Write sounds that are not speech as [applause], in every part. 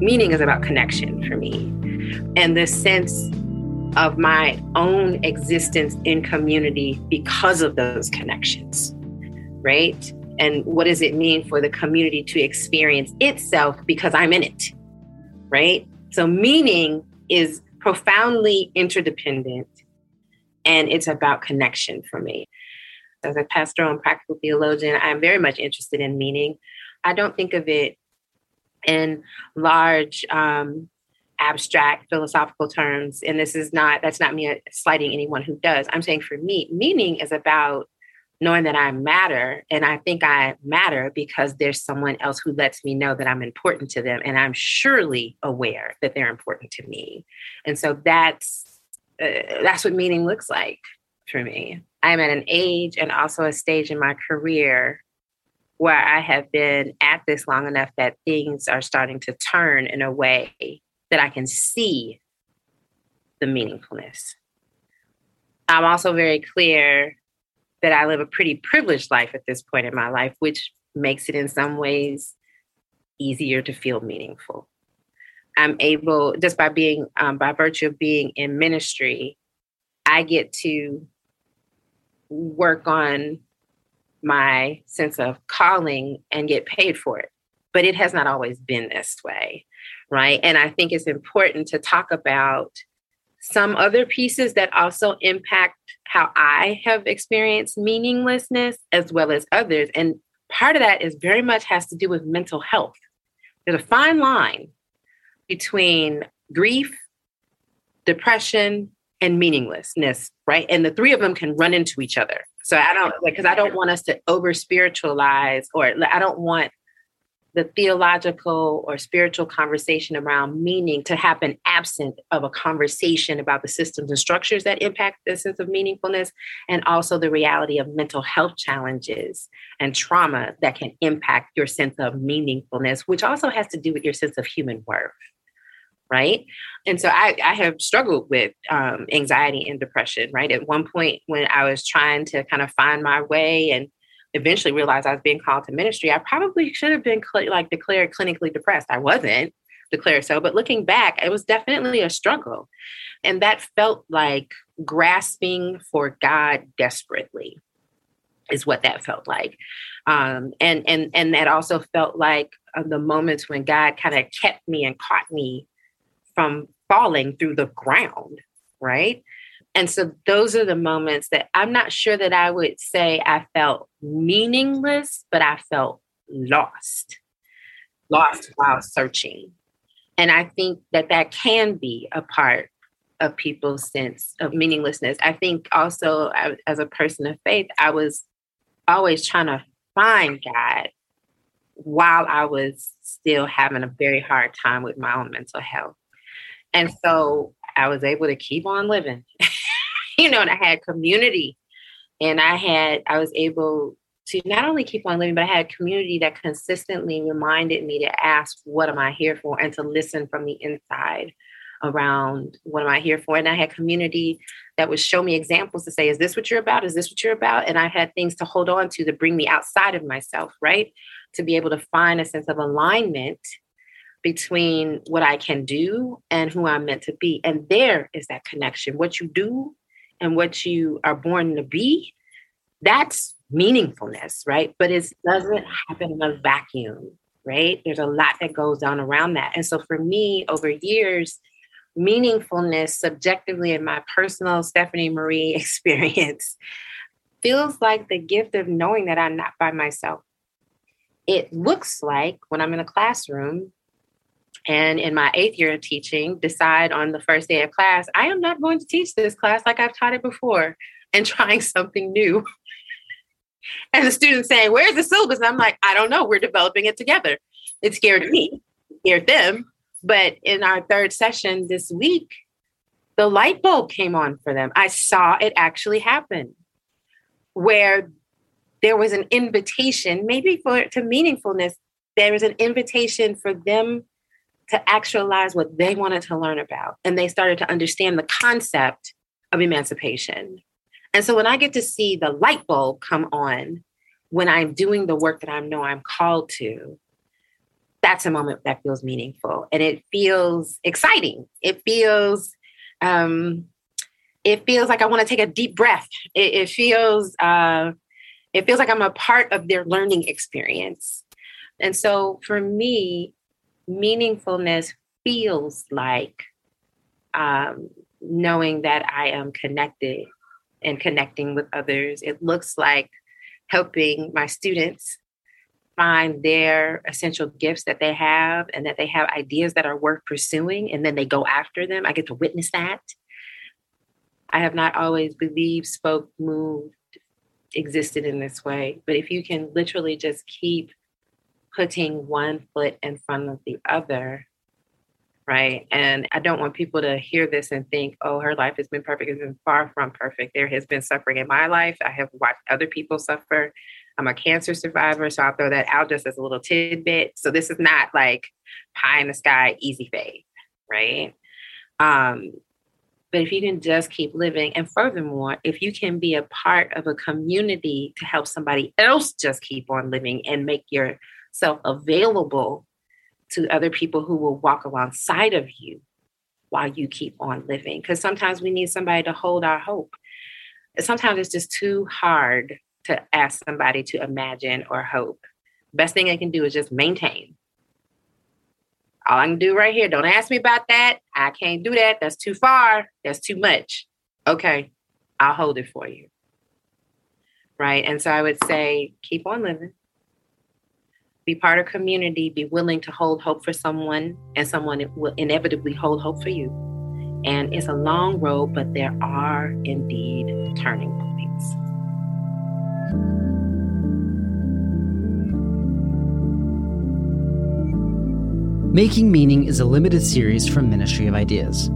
Meaning is about connection for me and the sense of my own existence in community because of those connections, right? And what does it mean for the community to experience itself because I'm in it, right? So, meaning is profoundly interdependent and it's about connection for me. As a pastoral and practical theologian, I'm very much interested in meaning. I don't think of it in large um, abstract philosophical terms and this is not that's not me slighting anyone who does. I'm saying for me meaning is about knowing that i matter and i think i matter because there's someone else who lets me know that i'm important to them and i'm surely aware that they're important to me. And so that's uh, that's what meaning looks like for me. I'm at an age and also a stage in my career where I have been at this long enough that things are starting to turn in a way that I can see the meaningfulness. I'm also very clear that I live a pretty privileged life at this point in my life, which makes it in some ways easier to feel meaningful. I'm able, just by being, um, by virtue of being in ministry, I get to work on my sense of calling and get paid for it. But it has not always been this way, right? And I think it's important to talk about some other pieces that also impact how I have experienced meaninglessness as well as others. And part of that is very much has to do with mental health. There's a fine line between grief, depression, and meaninglessness, right? And the three of them can run into each other. So I don't like because I don't want us to over spiritualize or I don't want the theological or spiritual conversation around meaning to happen absent of a conversation about the systems and structures that impact the sense of meaningfulness and also the reality of mental health challenges and trauma that can impact your sense of meaningfulness, which also has to do with your sense of human worth right? And so I, I have struggled with um, anxiety and depression, right? At one point when I was trying to kind of find my way and eventually realized I was being called to ministry, I probably should have been cl- like declared clinically depressed. I wasn't declared so, but looking back, it was definitely a struggle. And that felt like grasping for God desperately is what that felt like. Um, and and and that also felt like uh, the moments when God kind of kept me and caught me from falling through the ground, right? And so those are the moments that I'm not sure that I would say I felt meaningless, but I felt lost, lost while searching. And I think that that can be a part of people's sense of meaninglessness. I think also as a person of faith, I was always trying to find God while I was still having a very hard time with my own mental health. And so I was able to keep on living, [laughs] you know, and I had community and I had, I was able to not only keep on living, but I had community that consistently reminded me to ask, what am I here for? And to listen from the inside around what am I here for? And I had community that would show me examples to say, is this what you're about? Is this what you're about? And I had things to hold on to to bring me outside of myself, right? To be able to find a sense of alignment between what I can do and who I'm meant to be. And there is that connection. What you do and what you are born to be, that's meaningfulness, right? But it doesn't happen in a vacuum, right? There's a lot that goes on around that. And so for me, over years, meaningfulness subjectively in my personal Stephanie Marie [laughs] experience feels like the gift of knowing that I'm not by myself. It looks like when I'm in a classroom and in my eighth year of teaching, decide on the first day of class, I am not going to teach this class like I've taught it before and [laughs] trying something new. and the students saying, Where's the syllabus? I'm like, I don't know. We're developing it together. It scared me, it scared them. But in our third session this week, the light bulb came on for them. I saw it actually happen where there was an invitation, maybe for to meaningfulness, there was an invitation for them to actualize what they wanted to learn about. And they started to understand the concept of emancipation. And so when I get to see the light bulb come on when I'm doing the work that I know I'm called to, that's a moment that feels meaningful and it feels exciting. It feels um, it feels like I want to take a deep breath. It, it feels uh, it feels like I'm a part of their learning experience. And so for me, meaningfulness feels like um, knowing that I am connected and connecting with others. It looks like helping my students find their essential gifts that they have and that they have ideas that are worth pursuing and then they go after them. I get to witness that. I have not always believed, spoke, moved, existed in this way. But if you can literally just keep putting one foot in front of the other, right? And I don't want people to hear this and think, oh, her life has been perfect. It's been far from perfect. There has been suffering in my life. I have watched other people suffer. I'm a cancer survivor, so I'll throw that out just as a little tidbit. So this is not like pie in the sky, easy faith, right? Um, but if you can just keep living, and furthermore, if you can be a part of a community to help somebody else just keep on living and make yourself available to other people who will walk alongside of you while you keep on living. Because sometimes we need somebody to hold our hope. Sometimes it's just too hard to ask somebody to imagine or hope. Best thing I can do is just maintain all I can do right here, don't ask me about that. I can't do that. That's too far. That's too much. Okay, I'll hold it for you. Right. And so I would say, keep on living. Be part of community. Be willing to hold hope for someone, and someone will inevitably hold hope for you. And it's a long road, but there are indeed turning points. Making Meaning is a limited series from Ministry of Ideas.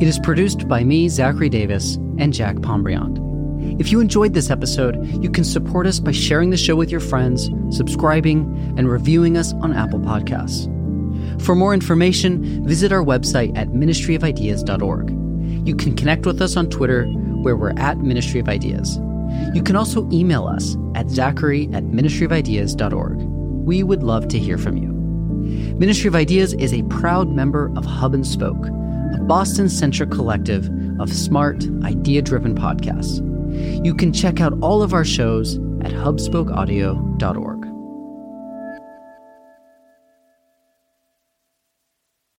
It is produced by me, Zachary Davis, and Jack Pombriand. If you enjoyed this episode, you can support us by sharing the show with your friends, subscribing, and reviewing us on Apple Podcasts. For more information, visit our website at ministryofideas.org. You can connect with us on Twitter, where we're at Ministry of Ideas. You can also email us at zachary at ministryofideas.org. We would love to hear from you. Ministry of Ideas is a proud member of Hub and Spoke, a Boston centric collective of smart, idea driven podcasts. You can check out all of our shows at hubspokeaudio.org.